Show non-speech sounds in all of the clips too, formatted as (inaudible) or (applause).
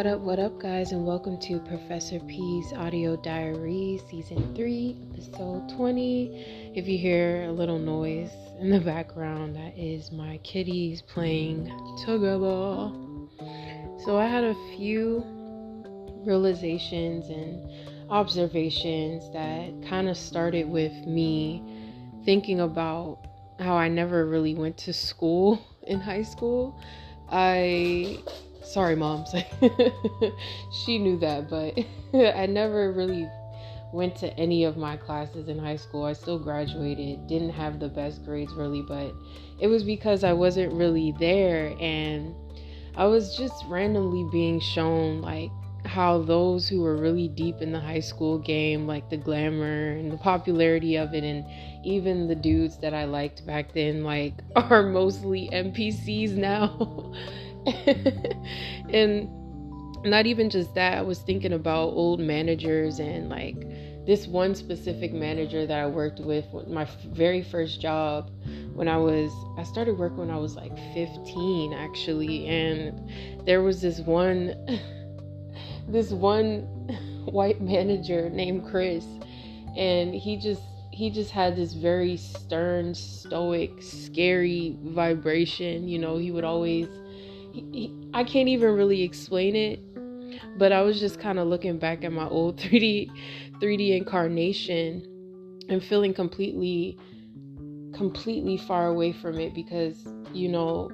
What up, what up, guys, and welcome to Professor P's Audio Diary, Season 3, Episode 20. If you hear a little noise in the background, that is my kitties playing together. So, I had a few realizations and observations that kind of started with me thinking about how I never really went to school (laughs) in high school. I sorry moms (laughs) she knew that but (laughs) i never really went to any of my classes in high school. I still graduated. Didn't have the best grades really but it was because i wasn't really there and i was just randomly being shown like how those who were really deep in the high school game like the glamour and the popularity of it and even the dudes that i liked back then like (laughs) are mostly npcs now (laughs) and not even just that, I was thinking about old managers and like this one specific manager that I worked with my very first job when I was I started working when I was like 15 actually and there was this one (laughs) this one (laughs) white manager named Chris and he just he just had this very stern stoic scary vibration you know he would always he, I can't even really explain it, but I was just kind of looking back at my old (laughs) 3D 3D incarnation and feeling completely completely far away from it because you know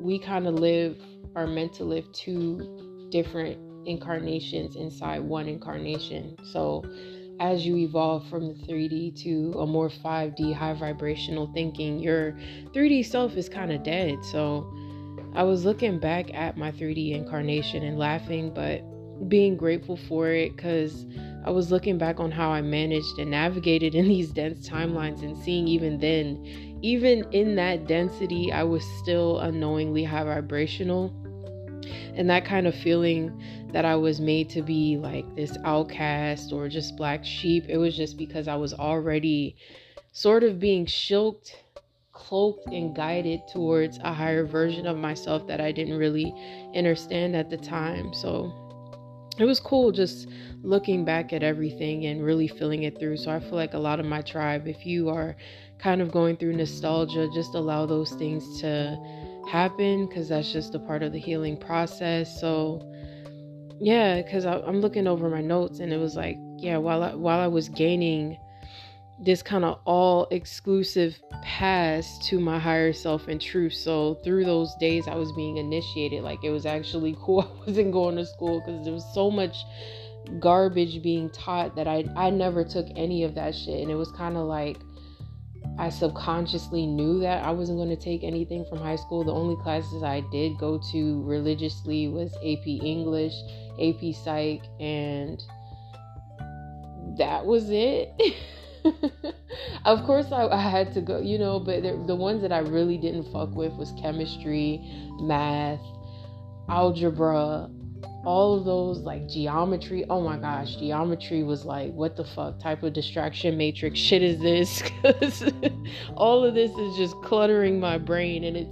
we kind of live are meant to live two different incarnations inside one incarnation. So as you evolve from the 3D to a more 5D high vibrational thinking, your 3D self is kind of dead. So I was looking back at my 3D incarnation and laughing, but being grateful for it because I was looking back on how I managed and navigated (laughs) in these dense timelines and seeing even then, even in that density, I was still unknowingly high vibrational. And that kind of feeling that I was made to be like this outcast or just black sheep, it was just because I was already sort of being shilked cloaked and guided towards a higher version of myself that I didn't really understand at the time. So it was cool just looking back at everything and really feeling it through. So I feel like a lot of my tribe, if you are kind of going through nostalgia, just allow those things to happen because that's just a part of the healing process. So yeah, because I'm looking over my notes and it was like, yeah, while I, while I was gaining this kind of all exclusive pass to my higher self and truth. So through those days, I was being initiated. Like it was actually (laughs) cool. I wasn't going to school because there was so much garbage being taught that I I never took any of that shit. And it was kind of like I subconsciously knew that I wasn't going to take anything from high school. The only classes I did go to religiously was AP English, AP Psych, and that was it. (laughs) (laughs) of course, I, I, had to go, you know, but the, the ones that I really didn't fuck with was chemistry, math, algebra, all of those like geometry. Oh my gosh, geometry was like, what the fuck type of distraction matrix shit is this? (laughs) Because (laughs) all of this is just cluttering my brain and it's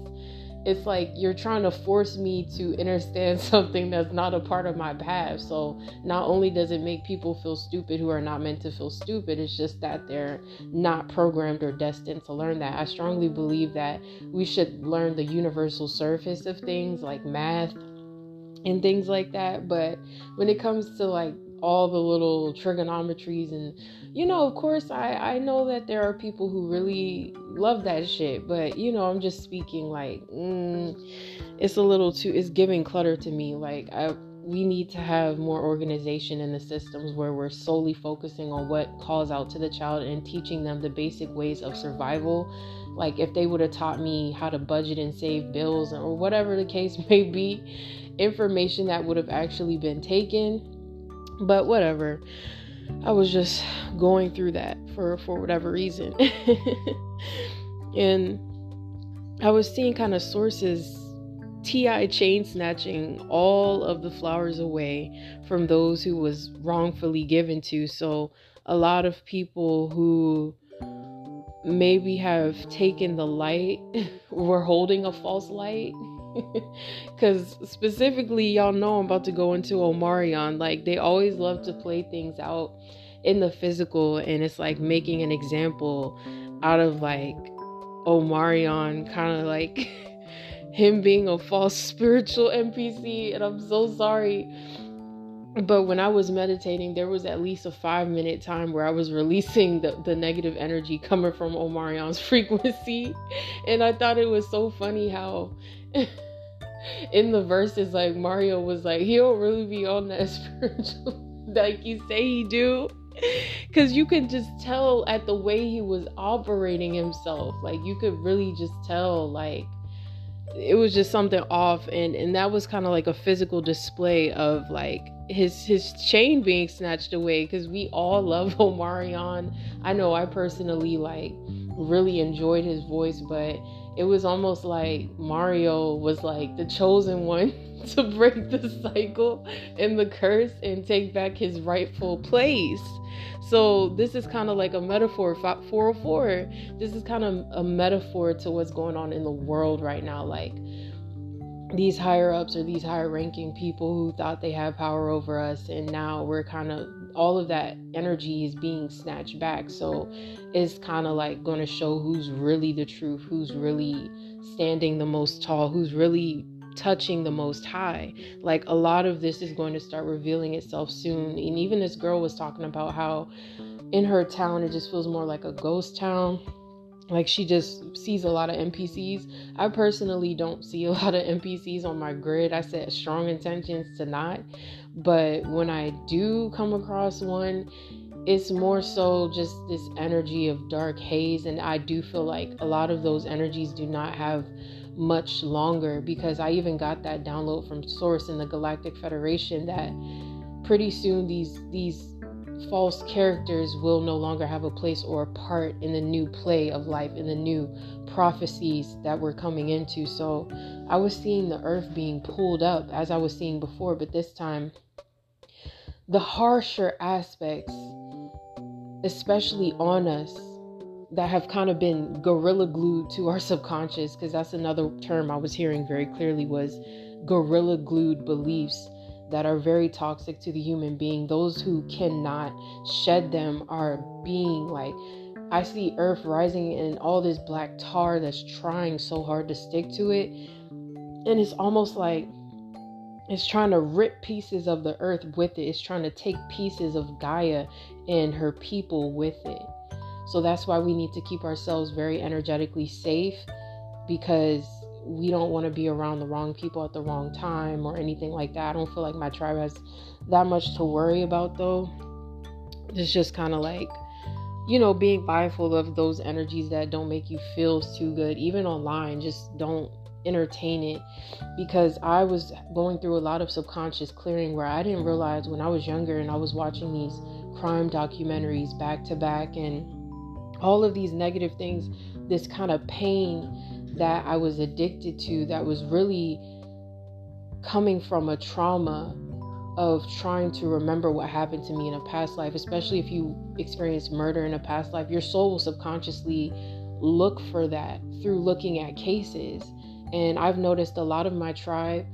it's like you're trying to force me to understand (laughs) something that's not a part of my path. So not only does it make people feel stupid who are not meant to feel stupid, it's just that they're not programmed or destined to learn that. I strongly believe that we should learn the universal surface of things like math and things like that. But when it comes to like all the little trigonometries and you know of course i i know that there are people who really love that shit but you know i'm just speaking like mm, it's a little too it's giving clutter to me. Like i we need to have more organization in the systems where we're solely focusing on what calls out to the child and teaching them the basic ways of survival. Like if they would have taught me how to budget and save bills or whatever the case (laughs) may be information that would have actually been taken but whatever. I was just going through that for for whatever reason. (laughs) and I was seeing kind of sources TI chain snatching all of the flowers away from those who was wrongfully given to. So a lot of people who maybe have taken the light (laughs) were holding a false light (laughs) Because specifically, y'all know I'm about to go into Omarion. Like, they always love to play things out in the physical, and it's like making an example out of like Omarion, kind of like (laughs) him being a false (laughs) spiritual NPC. And I'm so sorry but when I was meditating, there was at least a five minute time where I was releasing the, the negative energy coming from Omarion's (laughs) frequency. And I thought it was so funny how (laughs) in the Verzuz, like Mario was like, he don't really be on that (laughs) spiritual like you say he do. Cause you could just tell at the way he was operating himself. Like you could really just tell like it was just something off and and that was kind of like a physical display of like his his chain being snatched away because we all love (laughs) Omarion. I know I personally like really enjoyed his voice, but it was almost like Mario was like the chosen one (laughs) to break the cycle and the curse and take back his rightful place. So this is kind of like a metaphor 404. This is kind of a metaphor to what's going on in the world right now like these higher ups or these higher ranking people who thought they had power over us and now we're kind of all of that energy is being snatched back. So it's kind of like going to show who's really the truth who's really standing the most tall who's really touching the most high. Like a lot of this is going to start revealing itself soon and even this girl was talking about how in her town it just feels more like a ghost town like she just sees a lot of NPCs. I personally don't see a (laughs) lot of NPCs on my grid. I set strong intentions to not, but when I do come across one, it's more so just this energy of dark haze and I do feel like a lot of those energies do not have much longer because I even got that download from Source in the Galactic Federation that pretty soon these these false characters will no longer have a place or a part in the new play of life, in the new prophecies that we're coming into. So I was seeing the earth being pulled up as I was seeing before, but this time the harsher aspects, especially on us, that have kind of been gorilla glued to our (laughs) subconscious, because that's another term I was hearing very clearly was gorilla glued beliefs that are very toxic to the human being. Those who cannot shed them are being like, I see earth rising and all this black tar that's trying so hard to stick to it. And it's almost like it's trying to rip pieces of the earth with it. It's trying to take pieces of Gaia and her people with it. So that's why we need to keep ourselves very energetically safe because we don't want to be around the wrong people at the wrong time or anything like that. I don't feel like my tribe has that much to worry about though. It's just kind of like, you know, being mindful of those energies that don't make you feel too good, even online. Just don't entertain it because I was going through a lot of subconscious clearing where I didn't realize when I was younger and I was watching these crime documentaries back to back and all of these negative things, this kind of pain that I was addicted to that was really coming from a trauma of trying to remember what happened to me in a past life, especially if you experience murder in a past life, your soul will subconsciously look for that through looking at cases. And I've noticed a lot of my tribe,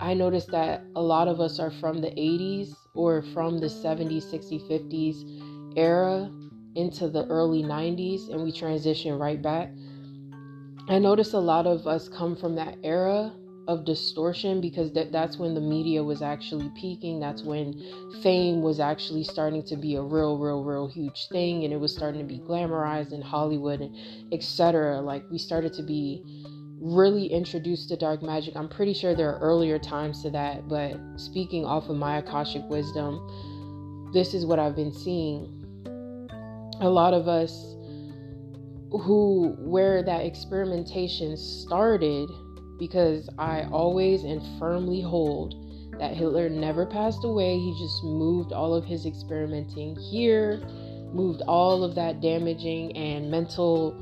I noticed that a lot of us are from the 80s or from the 70s, 60s, 50s era into the early 90s, and we transition right back. I notice a lot of us come from that era of distortion because that, that's when the media was actually peaking. That's when fame was actually starting to be a real, real, real huge thing, and it was starting to be glamorized in Hollywood and etc. Like we started to be really introduced to dark magic. I'm pretty sure there are earlier times to that, but speaking off of my Akashic wisdom, this is what I've been seeing. A lot of us who where that experimentation started because I always and firmly hold that Hitler never passed away. He just moved all of his experimenting here, moved all of that damaging and mental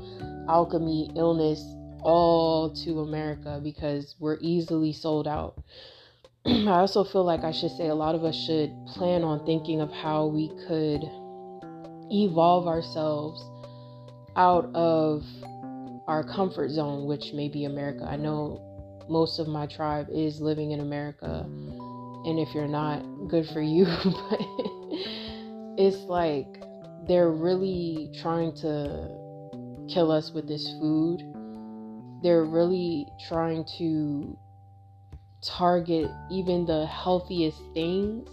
alchemy illness all to America because we're easily sold out. (clears throat) I also feel like I should say a lot of us should plan on thinking of how we could evolve ourselves out of our comfort zone, which may be America. I know most of my tribe is living in America. And if you're not, good for you. (laughs) but it's like they're really trying to kill us with this food. They're really trying to target even the healthiest things.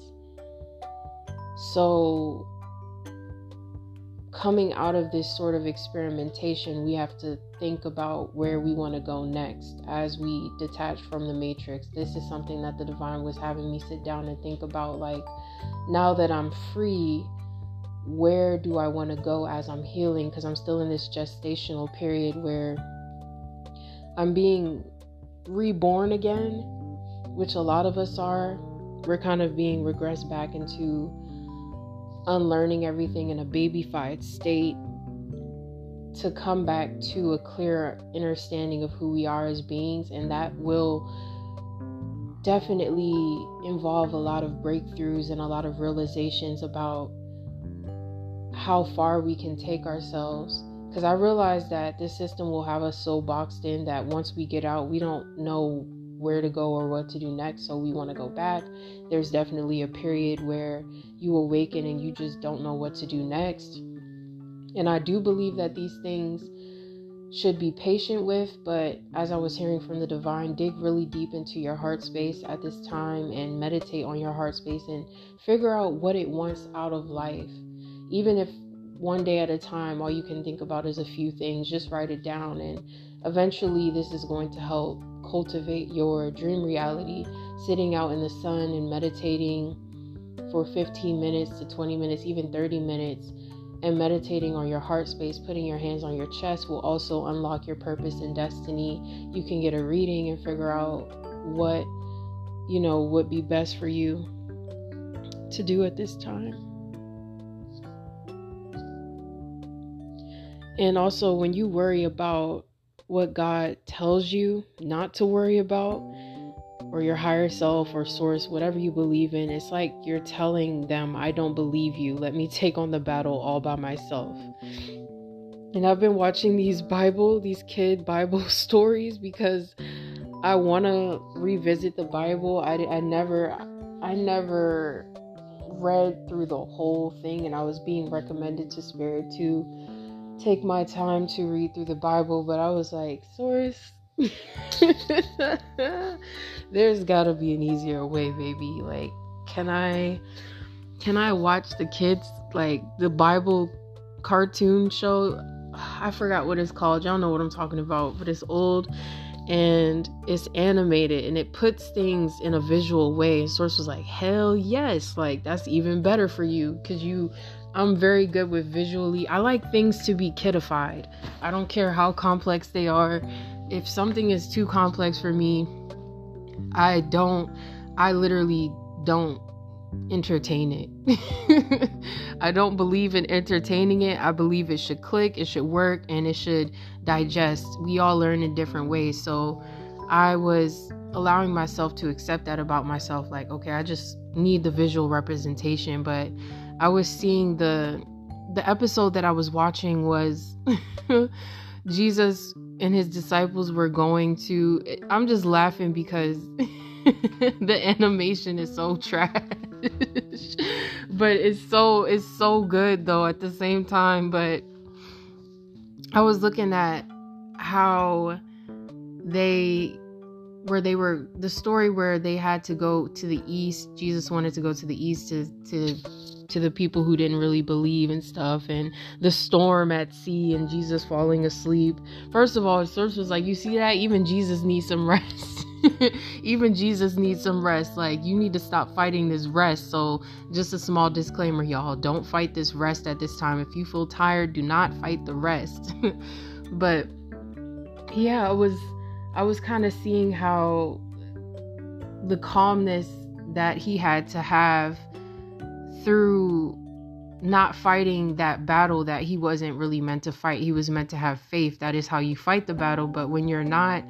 So, coming out of this sort of experimentation, we have to think about where we want to go next as we detach from the matrix. This is something that the divine was having me sit down and think about like, now that I'm free, where do I want to go as I'm healing? Because I'm still in this gestational period where I'm being reborn again, which a lot of us are. We're kind of being regressed back into unlearning everything in a babyfied state to come back to a clear understanding of who we are as beings, and that will definitely involve a lot of breakthroughs and a lot of realizations about how far we can take ourselves. Because I realize that this system will have us so boxed in that once we get out, we don't know where to go or what to do next. So we want to go back. There's definitely a period where you awaken and you just don't know what to do next. And I do believe that these things should be patient with, but as I was hearing from the divine, dig really deep into your heart space at this time and meditate on your heart space and figure out what it wants out of life even if one day at a time all you can think about is a few things just write it down and eventually this is going to help cultivate your dream reality sitting out in the sun and meditating for 15 minutes to 20 minutes even 30 minutes and meditating on your heart space putting your hands on your chest will also unlock your purpose and destiny. You can get a reading and figure out what you know would be best for you to do at this time. And also, when you worry about what God tells you not to worry about, or your higher self or source, whatever you believe in, it's like you're telling them, I don't believe you. Let me take on the battle all by myself. And I've been watching these Bible, these kid (laughs) Bible stories because I want to revisit the Bible. I, I never, I never read through the whole thing, and I was being recommended to Spirit to take my time to read through the Bible, but I was like, source, (laughs) there's gotta be an easier way, baby. Like, can I can I watch the kids like the Bible cartoon show? I forgot what it's called. Y'all know what I'm talking about, but it's old and it's animated and it puts things in a visual way. And Source was like, hell yes, like that's even better for you because you I'm very good with visually. I like things to be kidified. I don't care how complex they are. If something is too complex for me, I don't, I literally don't entertain it. (laughs) I don't believe in entertaining it. I believe it should click, it should work, and it should digest. We all learn in different ways. So I was allowing myself to accept that about myself. Like, okay, I just need the visual representation, but I was seeing the the episode that I was watching was (laughs) Jesus and his disciples were going to I'm just laughing because (laughs) the animation is so trash. (laughs) but it's so it's so good though at the same time, but I was looking at how they where they were the story where they had to go to the east jesus wanted to go to the east to to to the people who didn't really believe and stuff and the storm at sea and Jesus falling asleep. First of all, Source was like, You see that? Even Jesus needs some (laughs) rest. Even Jesus needs some rest. Like, you need to stop fighting this rest. So, just a small disclaimer, y'all don't fight this rest at this time. If you feel tired, do not fight the rest. (laughs) but yeah, I was I was kind of seeing how the calmness that he had to have through not fighting that battle that he wasn't really meant to fight. He was meant to have faith. That is how you fight the battle. But when you're not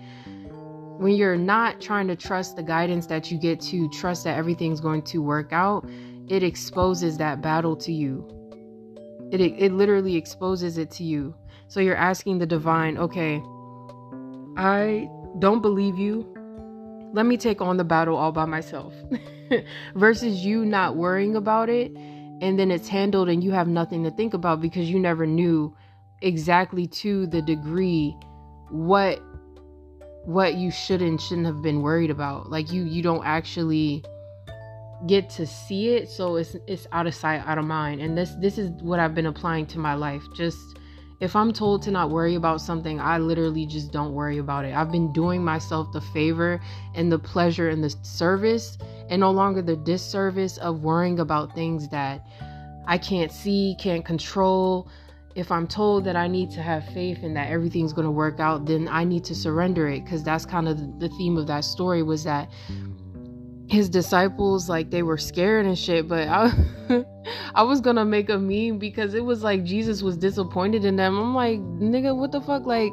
when you're not trying to trust the guidance that you get to trust that everything's going to work out, it exposes that battle to you. It it literally exposes it to you. So you're asking the divine, okay, I don't believe you. Let me take on the battle all by myself (laughs) versus you not worrying about it and then it's handled and you have nothing to think about because you never knew exactly to the degree what what you should and shouldn't have been worried about. Like you you don't actually get to see it so it's it's out of sight out of mind. And this this is what I've been applying to my life just if I'm told to not worry about something, I literally just don't worry about it. I've been doing myself the favor and the pleasure and the service, and no longer the disservice of worrying about things that I can't see, can't control. If I'm told that I need to have faith and that everything's going to work out, then I need to surrender it because that's kind of the theme of that story was that his disciples like they were scared and shit but i (laughs) i was gonna make a meme because it was like jesus was disappointed in them. I'm like nigga what the fuck? Like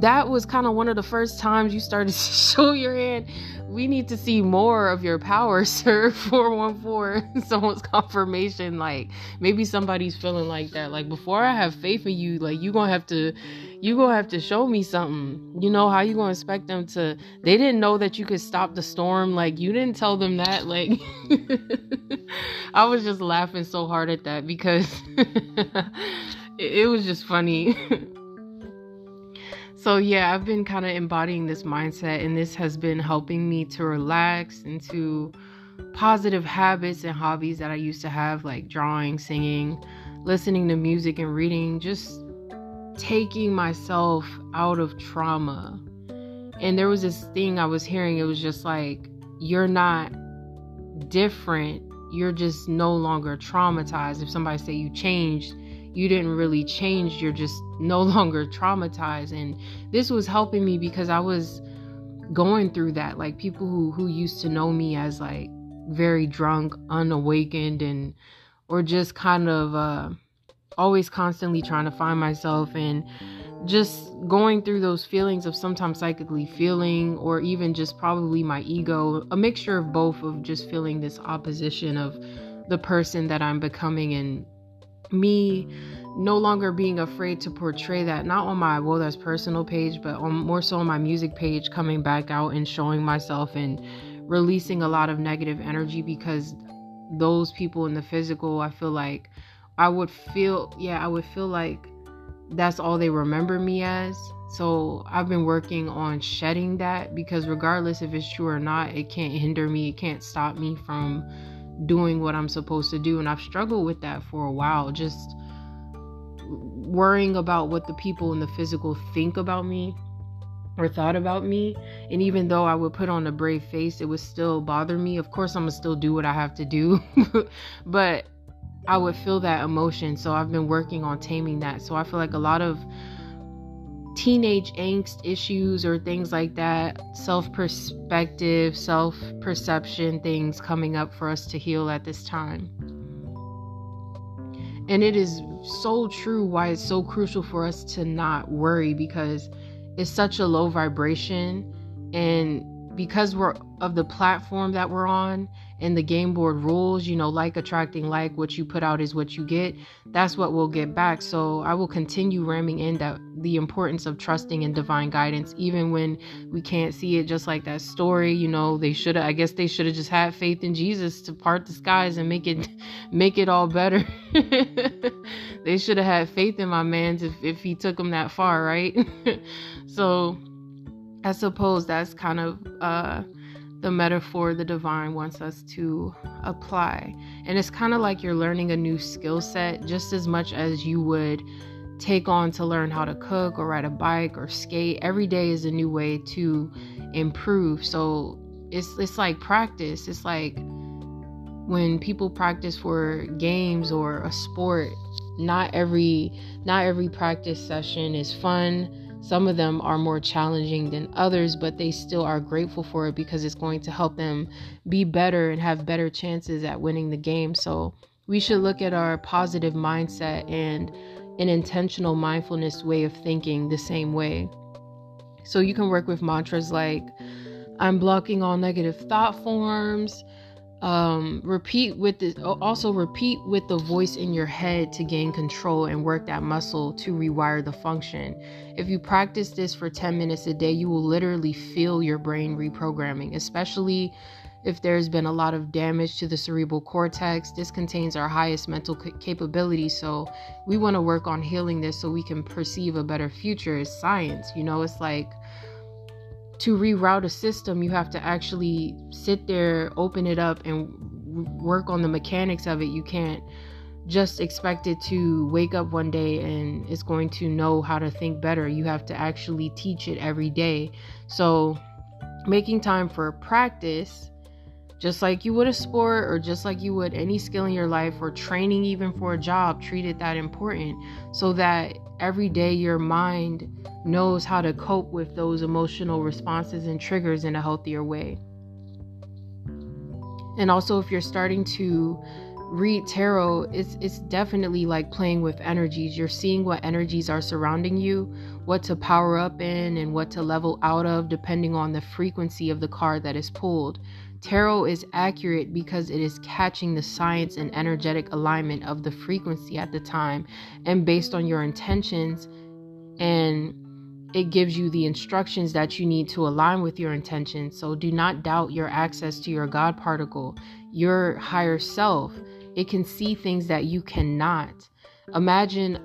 that was kind of one of the first times you started (laughs) to show your hand we need to see more of your power (laughs) sir 414 (laughs) someone's confirmation like maybe somebody's feeling like that. Like before i have faith in you like you gonna have to you gonna have to show me something. You know how you gonna expect them to they didn't know that you could stop the storm. Like you didn't tell them that like (laughs) i was just laughing so hard at that because it, it was just funny so yeah i've been kind of embodying this mindset and this has been helping me to relax into positive habits and hobbies that i used to have like drawing singing listening to music and reading just taking myself out of trauma. And there was this thing I was hearing, it was just like, you're not different, you're just no longer traumatized. If somebody say you changed, you didn't really change, you're just no (laughs) longer traumatized. And this was helping me because I was going through that. Like people who who used to know me as like very drunk, unawakened and or just kind of uh always constantly trying to find myself and just going through those feelings of sometimes psychically feeling or even just probably my ego a mixture of both of just feeling this opposition of the person that i'm becoming and me no longer being afraid to portray that not on my well that's personal page but on more so on my music page coming back out and showing myself and releasing a lot of negative energy because those people in the physical i feel like I would feel, yeah, I would feel like that's all they remember me as. So I've been working on shedding that because regardless if it's true or not, it can't hinder me, it can't stop me from doing what I'm supposed to do. And I've struggled with that for a while, just worrying about what the people in the physical think about me or thought about me. And even though I would put on a brave face, it would still bother me. Of course, I'm gonna still do what I have to do, (laughs) but I would feel that emotion. So I've been working on taming that. So I feel like a lot of teenage angst issues or things like that, self perspective, self perception things coming up for us to heal at this time. And it is so true why it's so crucial for us to not worry because it's such a low vibration. And because we're of the platform that we're on in the game board rules, you know, like attracting like, what you put out is what you get. That's what we'll get back. So I will continue ramming in that the importance of trusting in divine guidance, even when we can't see it. Just like that story, you know, they should have. I guess they should have just had faith in Jesus to part the skies and make it, (laughs) make it all better. (laughs) they should have had faith in my man's if if he took them that far, right? (laughs) so I suppose that's kind of uh the metaphor the divine wants us to apply. And it's kind of like you're learning a new skill set just as much as you would take on to learn how to cook or ride a bike or skate. Every day is a new way to improve. So it's it's like practice. It's like when people practice for games or a sport, not every not every practice session is fun some of them are more challenging than others, but they still are grateful for it because it's going to help them be better and have better chances at winning the game. So we should look at our positive mindset and an intentional mindfulness way of thinking the same way. So you can work with mantras like, I'm blocking all negative thought forms. Um repeat with the also repeat with the voice in your head to gain control and work that muscle to rewire the function. If you practice this for 10 minutes a day you will literally feel your brain reprogramming especially if there's been a lot of damage to the cerebral cortex. This contains our highest mental capability so we want to work on healing this so we can perceive a better future. As science you know it's like to reroute a system, you have to actually sit there, open it up, and work on the mechanics of it. You can't just expect it to wake up one day and it's going to know how to think better. You have to actually teach it every day. So, making time for practice, just like you would a sport or just like you would any skill in your life or training even for a job, treat it that important so that every day your mind knows how to cope with those emotional responses and triggers in a healthier way. And also if you're starting to read tarot, it's it's definitely like playing with energies. You're seeing what energies are surrounding you, what to power up in and what to level out of depending on the frequency of the card that is pulled. Tarot is accurate because it is catching the science and energetic alignment of the frequency at the time and based on your intentions and it gives you the instructions that you need to align with your intentions. So do not doubt your access to your God particle, your higher self. It can see things that you cannot. Imagine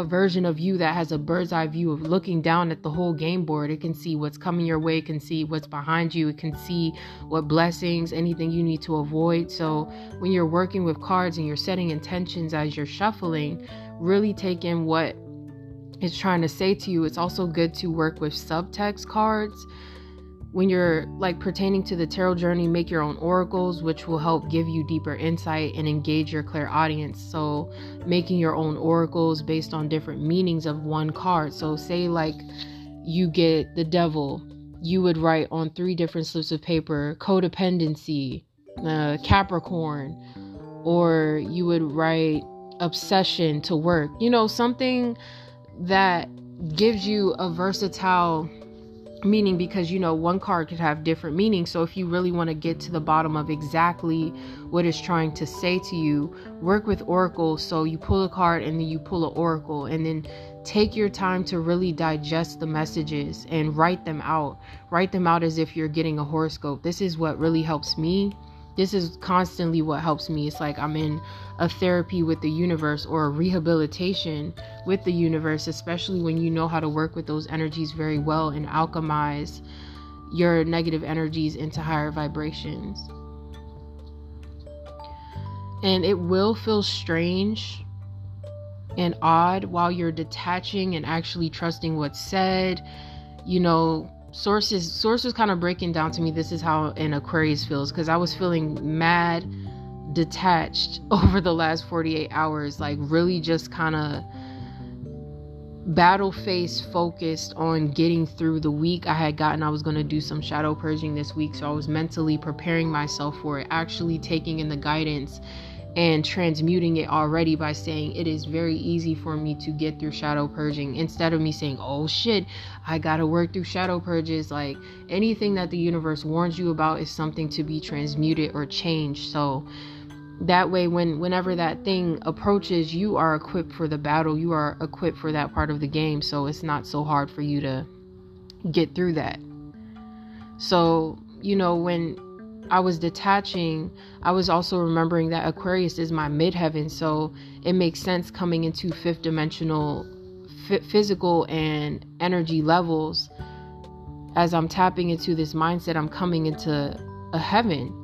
a version of you that has a bird's eye view of looking down at the whole game board. It can see what's coming your way, it can see what's behind you, it can see what blessings, anything you need to avoid. So, when you're working with cards and you're setting intentions as you're shuffling, really take in what it's trying to say to you. It's also good to work with subtext cards when you're like pertaining to the tarot journey, make your own oracles, which will help give you deeper insight and engage your clairaudience. So, making your own oracles based on different meanings of one card. So, say like you get the devil, you would write on three different slips of paper codependency, uh, Capricorn, or you would write obsession to work. You know, something that gives you a versatile meaning because you know one card could have different meanings. So if you really want to get to the bottom of exactly what it's trying to say to you work with oracle. So you pull a card and then you pull an oracle and then take your time to really digest the messages and write them out. Write them out as if you're getting a horoscope. This is what really helps me this is constantly what helps me. It's like I'm in a therapy with the universe or a rehabilitation with the universe, especially when you know how to work with those energies very well and alchemize your negative energies into higher vibrations. And it will feel strange and odd while you're detaching and actually trusting what's said. You know, sources sources kind of breaking down to me this is how an aquarius feels because i was feeling mad detached (laughs) over the last 48 hours like really just kind of battle face focused on getting through the week. I had gotten i was going to do some shadow purging this week so i was mentally preparing myself for it actually taking in the guidance and transmuting it already by saying it is very easy for me to get through shadow purging. Instead of me saying oh shit i gotta work through shadow purges like anything that the universe warns you about is something to be transmuted or changed. So that way when whenever that thing approaches you are equipped for the battle. You are equipped for that part of the game. So it's not so hard for you to get through that. So you know when I was detaching, I was also remembering that Aquarius is my midheaven. So it makes sense coming into fifth dimensional f- physical and energy levels. As I'm tapping into this mindset, I'm coming into a heaven.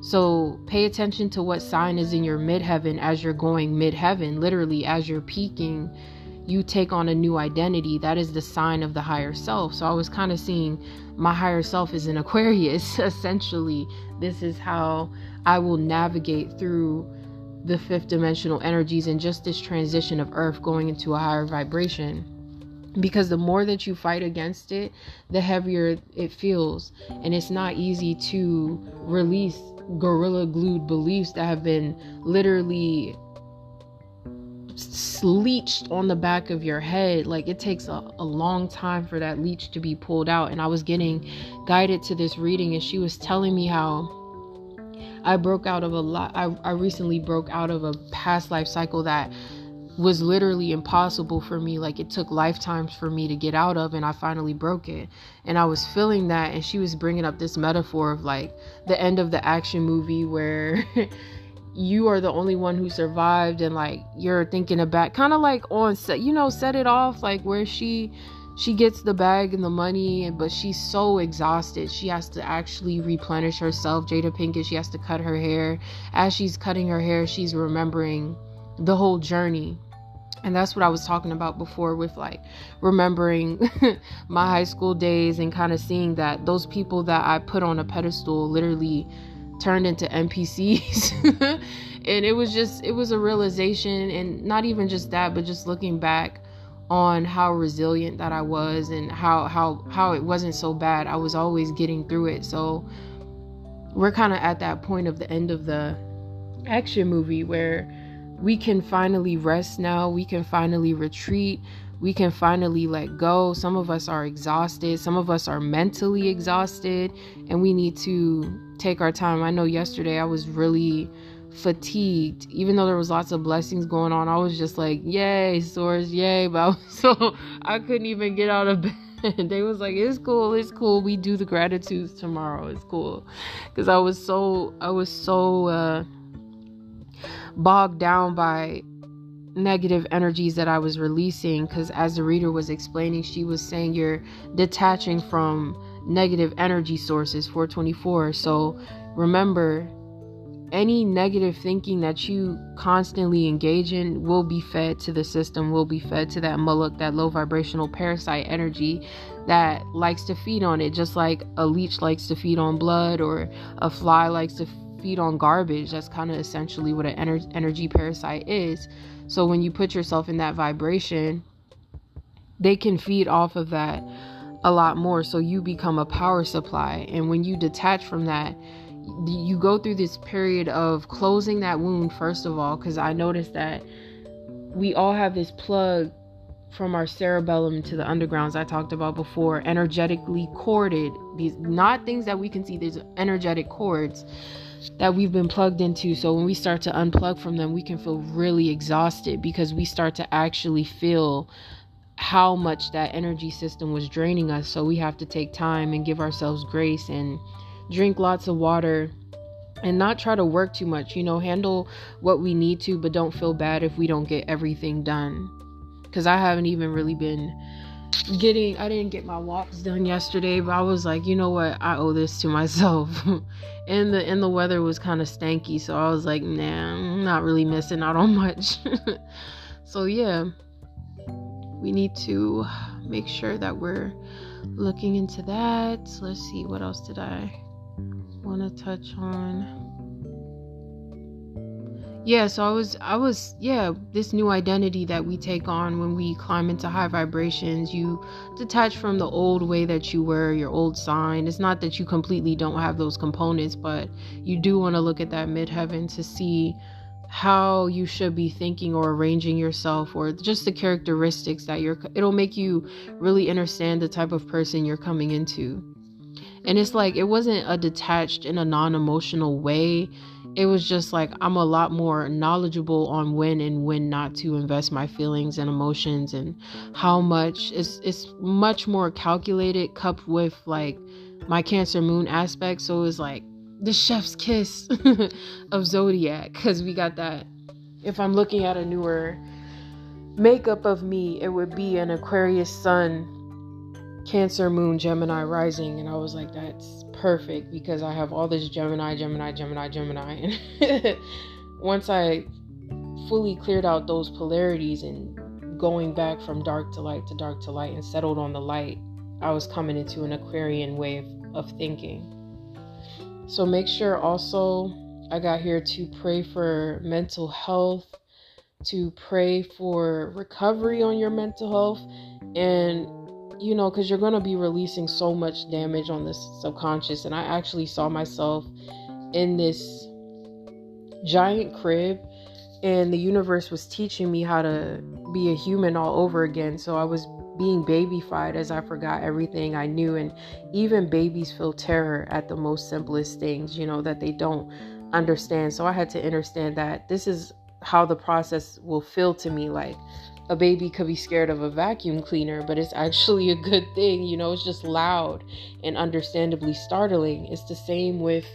So pay attention to what sign is in your midheaven as you're going midheaven, literally as you're peaking you take on a new identity. That is the sign of the higher self. So I was kind of seeing my higher self is an (laughs) Aquarius, essentially. This is how I will navigate through the fifth dimensional energies and just this transition of Earth going into a higher vibration. Because the more that you fight against it, the heavier it feels. And it's not easy to release gorilla glued beliefs that have been literally leached on the back of your head. Like it takes a, a long time for that leech to be pulled out. And I was getting guided to this reading, and she was telling me how I broke out of a lot. I, I recently broke out of a past life cycle that was literally impossible for me. Like it took lifetimes for me to get out of, and I finally broke it. And I was feeling that, and she was bringing up this metaphor of like the end of the action movie where. (laughs) you are the only one who survived and like you're thinking about kind of like on set you know set it off like where she she gets the bag and the money but she's so exhausted. She has to actually replenish herself. Jada pinkett she has to cut her hair. As she's cutting her hair she's remembering the whole journey. And that's what I was talking about before with like remembering (laughs) my high school days and kind of seeing that those people that I put on a pedestal literally turned into NPCs. (laughs) and it was just, it was a realization, and not even just that, but just looking back on how resilient that I was and how how how it wasn't so bad. I was always getting through it. So we're kind of at that point of the end of the action movie where we can finally rest now. We can finally retreat. We can finally let go. Some of us are exhausted. Some of us are mentally exhausted. And we need to take our time. I know yesterday I was really fatigued. Even though there was lots of blessings going on i was just like yay source yay. But I was, (laughs) so i couldn't even get out of bed. (laughs) They was like it's cool it's cool. We do the gratitudes tomorrow. It's cool. Because i was so i was so uh bogged down by negative energies that I was releasing. Because as the reader was explaining she was saying you're detaching from negative energy sources 424 so remember any negative thinking that you constantly engage in will be fed to the system will be fed to that Moloch that low vibrational parasite energy that likes to feed on it just like a leech likes to feed on blood or a fly likes to feed on garbage. That's kind of essentially what an ener- energy parasite is. So when you put yourself in that vibration, they can feed off of that a lot more. So you become a power supply. And when you detach from that, you go through this period of closing that wound, first of all, because I noticed that we all have this plug from our cerebellum to the undergrounds I talked about before, energetically corded. These not things that we can see, these energetic cords that we've been plugged into. So when we start to unplug from them, we can feel really exhausted because we start to actually feel how much that energy system was draining us. So we have to take time and give ourselves grace and drink lots of water and not try to work too much. You know, handle what we need to, but don't feel bad if we don't get everything done. Because I haven't even really been getting I didn't get my walks done yesterday, but I was like, you know what, I owe this to myself. (laughs) and the and the weather was kind of stanky, so I was like, nah, I'm not really missing out on much. (laughs) so yeah. We need to make sure that we're looking into that. Let's see what else did I want to touch on yeah so i was i was yeah this new identity that we take on when we climb into high vibrations you detach from the old way that you were your old sign it's not that you completely don't have those components but you do want to look at that midheaven to see how you should be thinking or arranging yourself or just the characteristics that you're it'll make you really understand the type of person you're coming into. And it's like it wasn't a detached and a non-emotional way. It was just like I'm a lot more knowledgeable on when and when not to invest my feelings and emotions and how much it's it's much more calculated cupped with like my cancer moon aspect. So it was like the chef's kiss (laughs) of zodiac because we got that if i'm looking at a newer makeup of me it would be an aquarius sun cancer moon gemini rising and i was like that's perfect because I have all this Gemini, Gemini, Gemini, Gemini. And (laughs) once I fully cleared out those polarities and going back from dark to light to dark to light and settled on the light, I was coming into an Aquarian way of, of thinking. So make sure also I got here to pray for mental health, to pray for recovery on your mental health, and you know, because you're going to be releasing so much damage on this subconscious. And I actually saw myself in this giant crib, and the universe was teaching me how to be a human all over again. So I was being babyfied as I forgot everything I knew. And even babies feel terror at the most simplest things, you know, that they don't understand. So I had to understand that this is how the process will feel to me like a baby could be scared of a vacuum cleaner, but it's actually a good thing. You know, it's just loud and understandably startling. It's the same with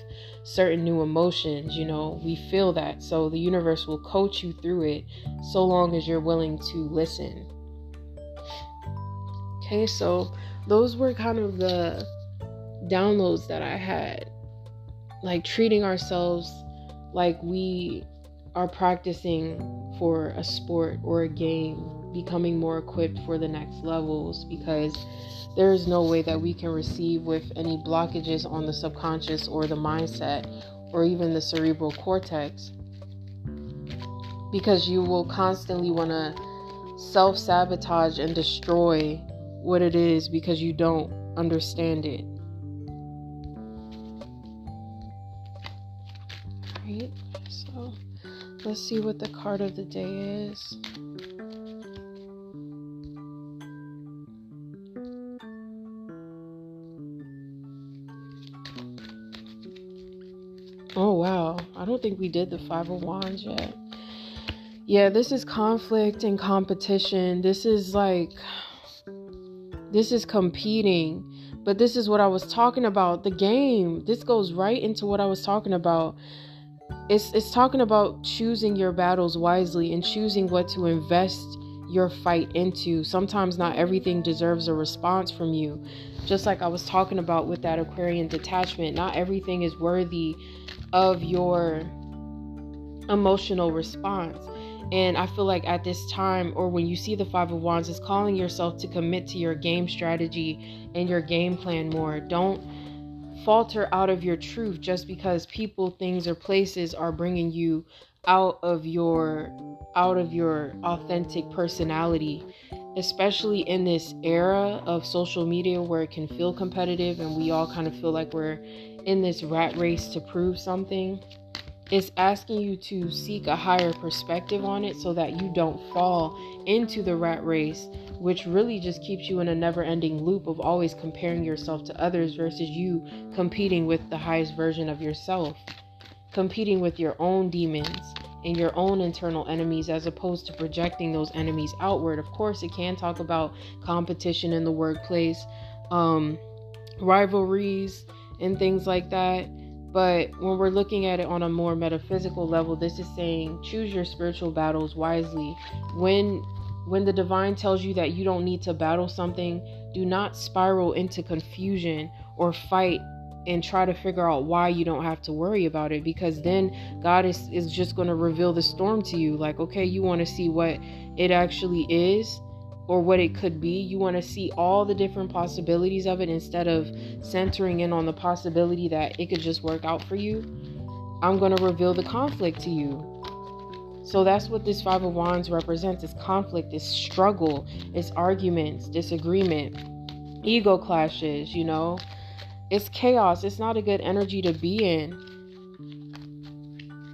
certain new emotions. You know, we feel that. So the universe will coach you through it so long as you're willing to listen. Okay, so those were kind of the downloads that I had. Like treating ourselves like we are practicing for a sport or a game, becoming more equipped for the next levels because there is no way that we can receive with any blockages on the subconscious or the mindset or even the cerebral cortex because you will constantly want to self sabotage and destroy what it is because you don't understand it. Right? So let's see what the card of the day is. Oh wow, I don't think we did the Five of Wands yet. Yeah, this is conflict and competition. This is like this is competing. But this is what I was talking about. The game. This goes right into what I was talking about. It's it's talking about choosing your battles wisely and choosing what to invest your fight into. Sometimes not everything deserves a response from you. Just like I was talking about with that Aquarian detachment, not everything is worthy of your emotional response. And I feel like at this time, or when you see the Five of Wands, is calling yourself to commit to your game strategy and your game plan more. Don't falter out of your truth just because people, things, or places are bringing you out of your out of your authentic personality especially in this era of social media where it can feel competitive and we all kind of feel like we're in this rat race to prove something it's asking you to seek a higher perspective on it so that you don't fall into the rat race, which really just keeps you in a never ending loop of always comparing yourself to others versus you competing with the highest version of yourself, competing with your own demons and your own internal enemies as opposed to projecting those enemies outward. Of course, it can talk about competition in the workplace, um, rivalries, and things like that but when we're looking at it on a more metaphysical level, this is saying choose your spiritual battles wisely. When when the divine tells you that you don't need to battle something, do not spiral into confusion or fight and try to figure out why you don't have to worry about it because then God is, is just going to reveal the storm to you. Like, okay, you want to see what it actually is or what it could be. You want to see all the different possibilities of it instead of centering in on the possibility that it could just work out for you. I'm going to reveal the conflict to you. So that's what this Five of Wands represents is conflict, is struggle, is arguments, disagreement, ego clashes, you know. It's chaos. It's not a good energy to be in.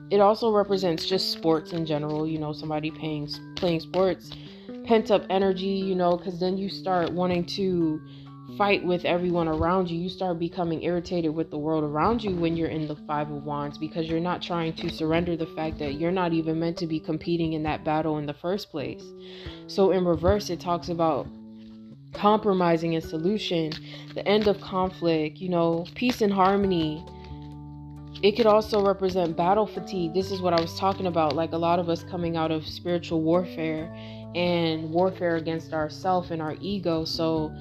It also represents just sports in general, you know, somebody paying, playing sports pent up energy, you know, because then you start wanting to fight with everyone around you. You start becoming irritated with the world around you when you're in the Five of Wands because you're not trying to surrender the fact that you're not even meant to be competing in that battle in the first place. So, in reverse, it talks about compromising and solution, the end of conflict, you know, peace and harmony. It could also represent battle fatigue. This is what I was talking about. Like a lot of us coming out of spiritual warfare and warfare against ourself and our ego. So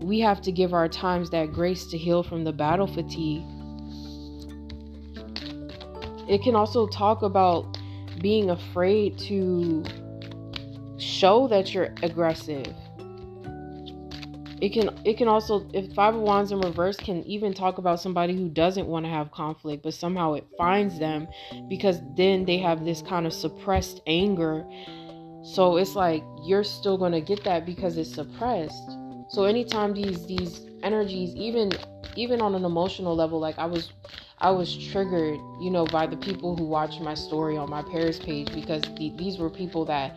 we have to give our times that grace to heal from the battle fatigue. It can also talk about being afraid to show that you're aggressive. It can it can also if five of wands in reverse can even talk about somebody who doesn't want to have conflict but somehow it finds them because then they have this kind of suppressed anger so it's like you're still going to get that because it's suppressed. So anytime these these energies even even on an emotional level like I was I was triggered, you know, by the people who watched my story on my Paris page because the, these were people that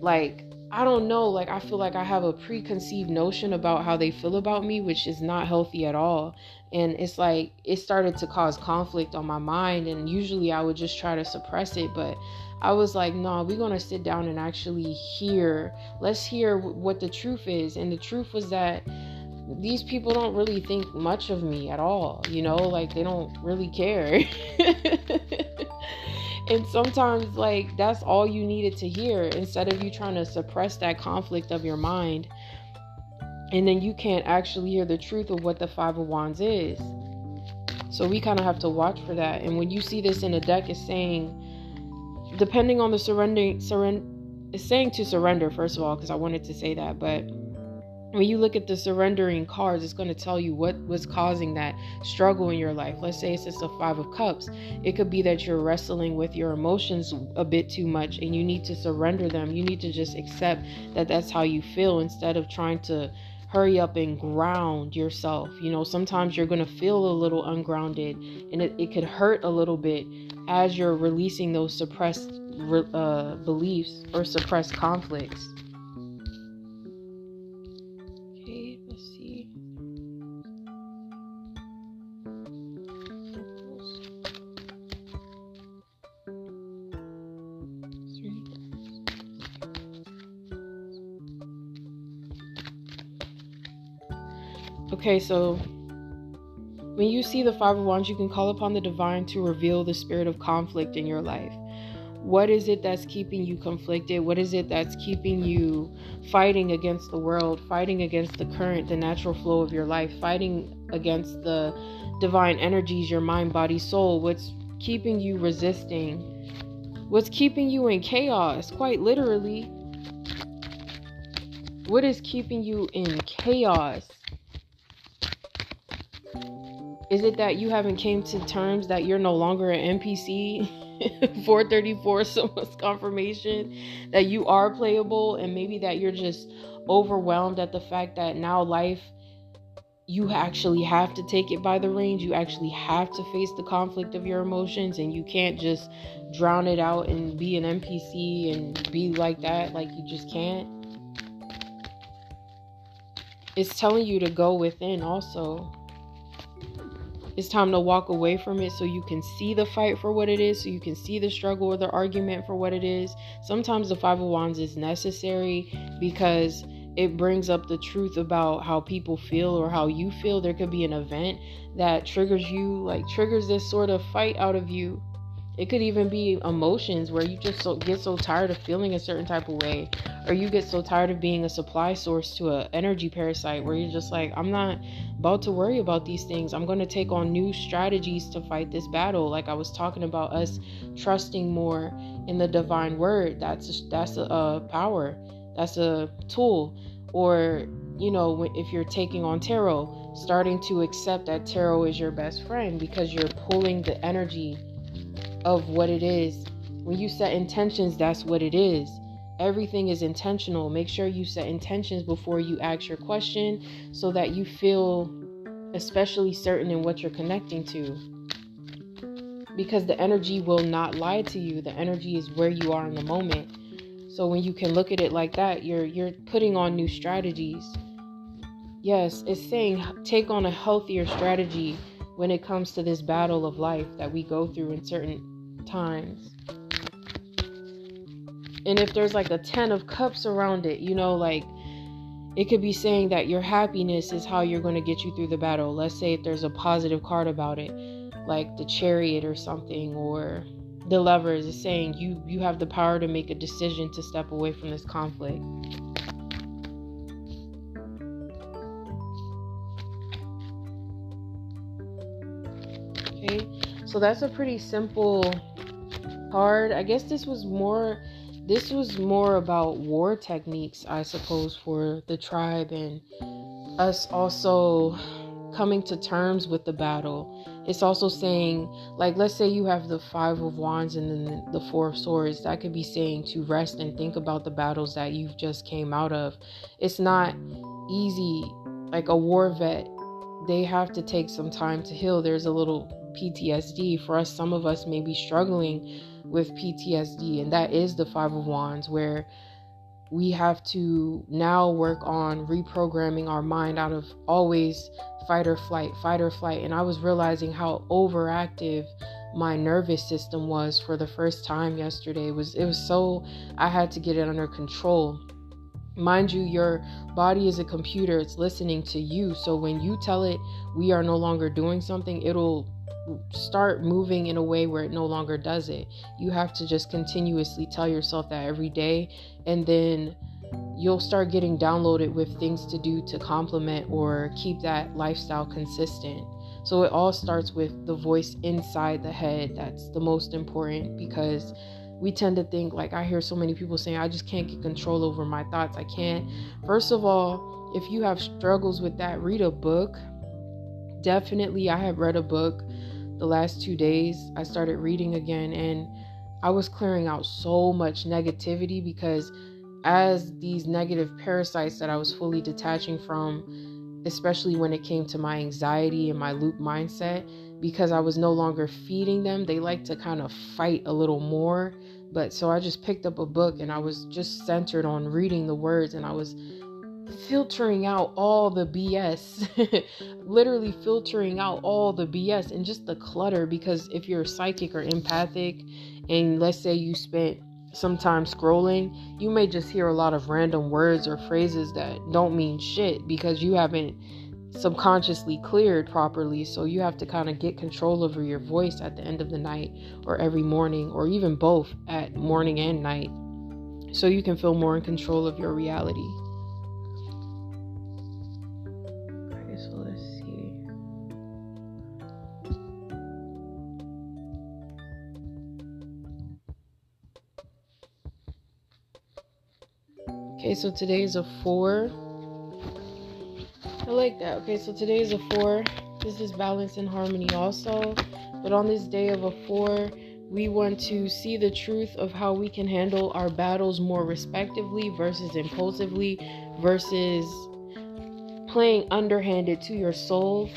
like I don't know, like I feel like I have a preconceived notion about how they feel about me, which is not healthy at all. And it's like it started to cause conflict on my mind and usually I would just try to suppress it, but I was like, no, we're going to sit down and actually hear. Let's hear what the truth is. And the truth was that these people don't really think much of me at all, you know, like they don't really care. (laughs) and sometimes, like, that's all you needed to hear instead of you trying to suppress that conflict of your mind. And then you can't actually hear the truth of what the Five of Wands is. So we kind of have to watch for that. And when you see this in a deck, it's saying, depending on the surrendering, surrender, it's saying to surrender, first of all, because I wanted to say that, but when you look at the surrendering cards, it's going to tell you what was causing that struggle in your life. Let's say it's just a Five of Cups. It could be that you're wrestling with your emotions a bit too much and you need to surrender them. You need to just accept that that's how you feel instead of trying to hurry up and ground yourself. You know, sometimes you're going to feel a little ungrounded and it, it could hurt a little bit as you're releasing those suppressed uh, beliefs or suppressed conflicts. Okay, so when you see the Five of Wands, you can call upon the divine to reveal the spirit of conflict in your life. What is it that's keeping you conflicted? What is it that's keeping you fighting against the world, fighting against the current, the natural flow of your life, fighting against the divine energies, your mind, body, soul? What's keeping you resisting? What's keeping you in chaos, quite literally? What is keeping you in chaos? Is it that you haven't came to terms that you're no longer an NPC? (laughs) 434 someone's confirmation that you are playable and maybe that you're just overwhelmed at the fact that now life you actually have to take it by the reins. You actually have to face the conflict of your emotions and you can't just drown it out and be an NPC and be like that. Like you just can't. It's telling you to go within also. It's time to walk away from it so you can see the fight for what it is, so you can see the struggle or the argument for what it is. Sometimes the Five of Wands is necessary because it brings up the truth about how people feel or how you feel. There could be an event that triggers you, like triggers this sort of fight out of you it could even be emotions where you just so, get so tired of feeling a certain type of way, or you get so tired of being a supply source to an energy parasite where you're just like, I'm not about to worry about these things. I'm going to take on new strategies to fight this battle. Like I was talking about us trusting more in the divine word. That's a, that's a, a power. That's a tool. Or you know, if you're taking on tarot, starting to accept that tarot is your best friend because you're pulling the energy of what it is. When you set intentions, that's what it is. Everything is intentional. Make sure you set intentions before you ask your question so that you feel especially certain in what you're connecting to. Because the energy will not lie to you. The energy is where you are in the moment. So when you can look at it like that, you're you're putting on new strategies. Yes, it's saying take on a healthier strategy when it comes to this battle of life that we go through in certain times. And if there's like a 10 of cups around it, you know, like it could be saying that your happiness is how you're going to get you through the battle. Let's say if there's a positive card about it, like the chariot or something, or the lovers is saying you you have the power to make a decision to step away from this conflict. So that's a pretty simple card. I guess this was more this was more about war techniques, I suppose, for the tribe and us also coming to terms with the battle. It's also saying, like, let's say you have the Five of Wands and then the Four of Swords. That could be saying to rest and think about the battles that you've just came out of. It's not easy. Like a war vet, they have to take some time to heal. There's a little PTSD. For us, some of us may be struggling with PTSD, and that is the Five of Wands, where we have to now work on reprogramming our mind out of always fight or flight, fight or flight. And I was realizing how overactive my nervous system was for the first time yesterday. It was it was so I had to get it under control. Mind you, your body is a computer, it's listening to you. So when you tell it we are no longer doing something, it'll start moving in a way where it no longer does it. You have to just continuously tell yourself that every day, and then you'll start getting downloaded with things to do to complement or keep that lifestyle consistent. So it all starts with the voice inside the head. That's the most important because we tend to think like I hear so many people saying I just can't get control over my thoughts. I can't. First of all, if you have struggles with that, read a book. Definitely I have read a book the last 2 days. I started reading again and I was clearing out so much negativity because as these negative parasites that I was fully detaching from, especially when it came to my anxiety and my loop mindset, because I was no longer feeding them, they like to kind of fight a little more. But so I just picked up a book and I was just centered on reading the words and I was filtering out all the BS, (laughs) literally filtering out all the BS and just the clutter. Because if you're psychic or empathic, and let's say you spent some time scrolling, you may just hear a lot of random words or phrases that don't mean shit because you haven't subconsciously cleared properly. So you have to kind of get control over your voice at the end of the night or every morning or even both at morning and night so you can feel more in control of your reality. Okay, so today is a four. I like that. Okay, so today is a four. This is balance and harmony also. But on this day of a four, we want to see the truth of how we can handle our battles more respectively versus impulsively versus playing underhanded to your soul.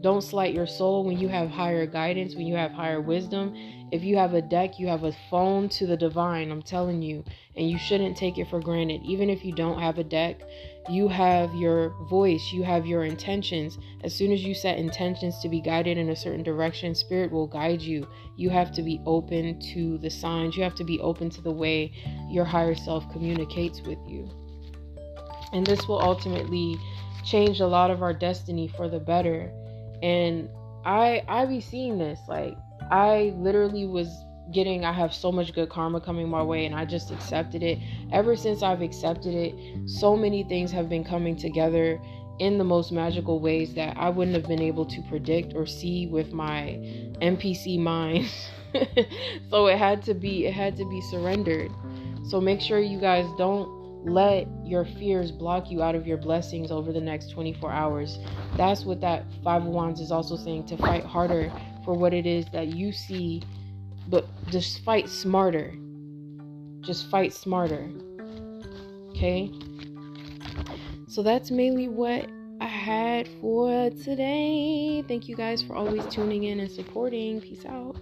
Don't slight your soul when you have higher guidance, when you have higher wisdom. If you have a deck, you have a phone to the divine, I'm telling you and you shouldn't take it for granted. Even if you don't have a deck, you have your voice, you have your intentions. As soon as you set intentions to be guided in a certain direction, spirit will guide you. You have to be open to the signs, you have to be open to the way your higher self communicates with you. And this will ultimately change a lot of our destiny for the better. And I I be seeing this like I literally was getting I have so much good karma coming my way and I just accepted it. Ever since I've accepted it, so many things have been coming together in the most magical ways that I wouldn't have been able to predict or see with my NPC mind. (laughs) so it had to be it had to be surrendered. So make sure you guys don't let your fears block you out of your blessings over the next 24 hours. That's what that 5 of wands is also saying to fight harder for what it is that you see but just fight smarter. Just fight smarter. Okay? So that's mainly what I had for today. Thank you guys for always tuning in and supporting. Peace out.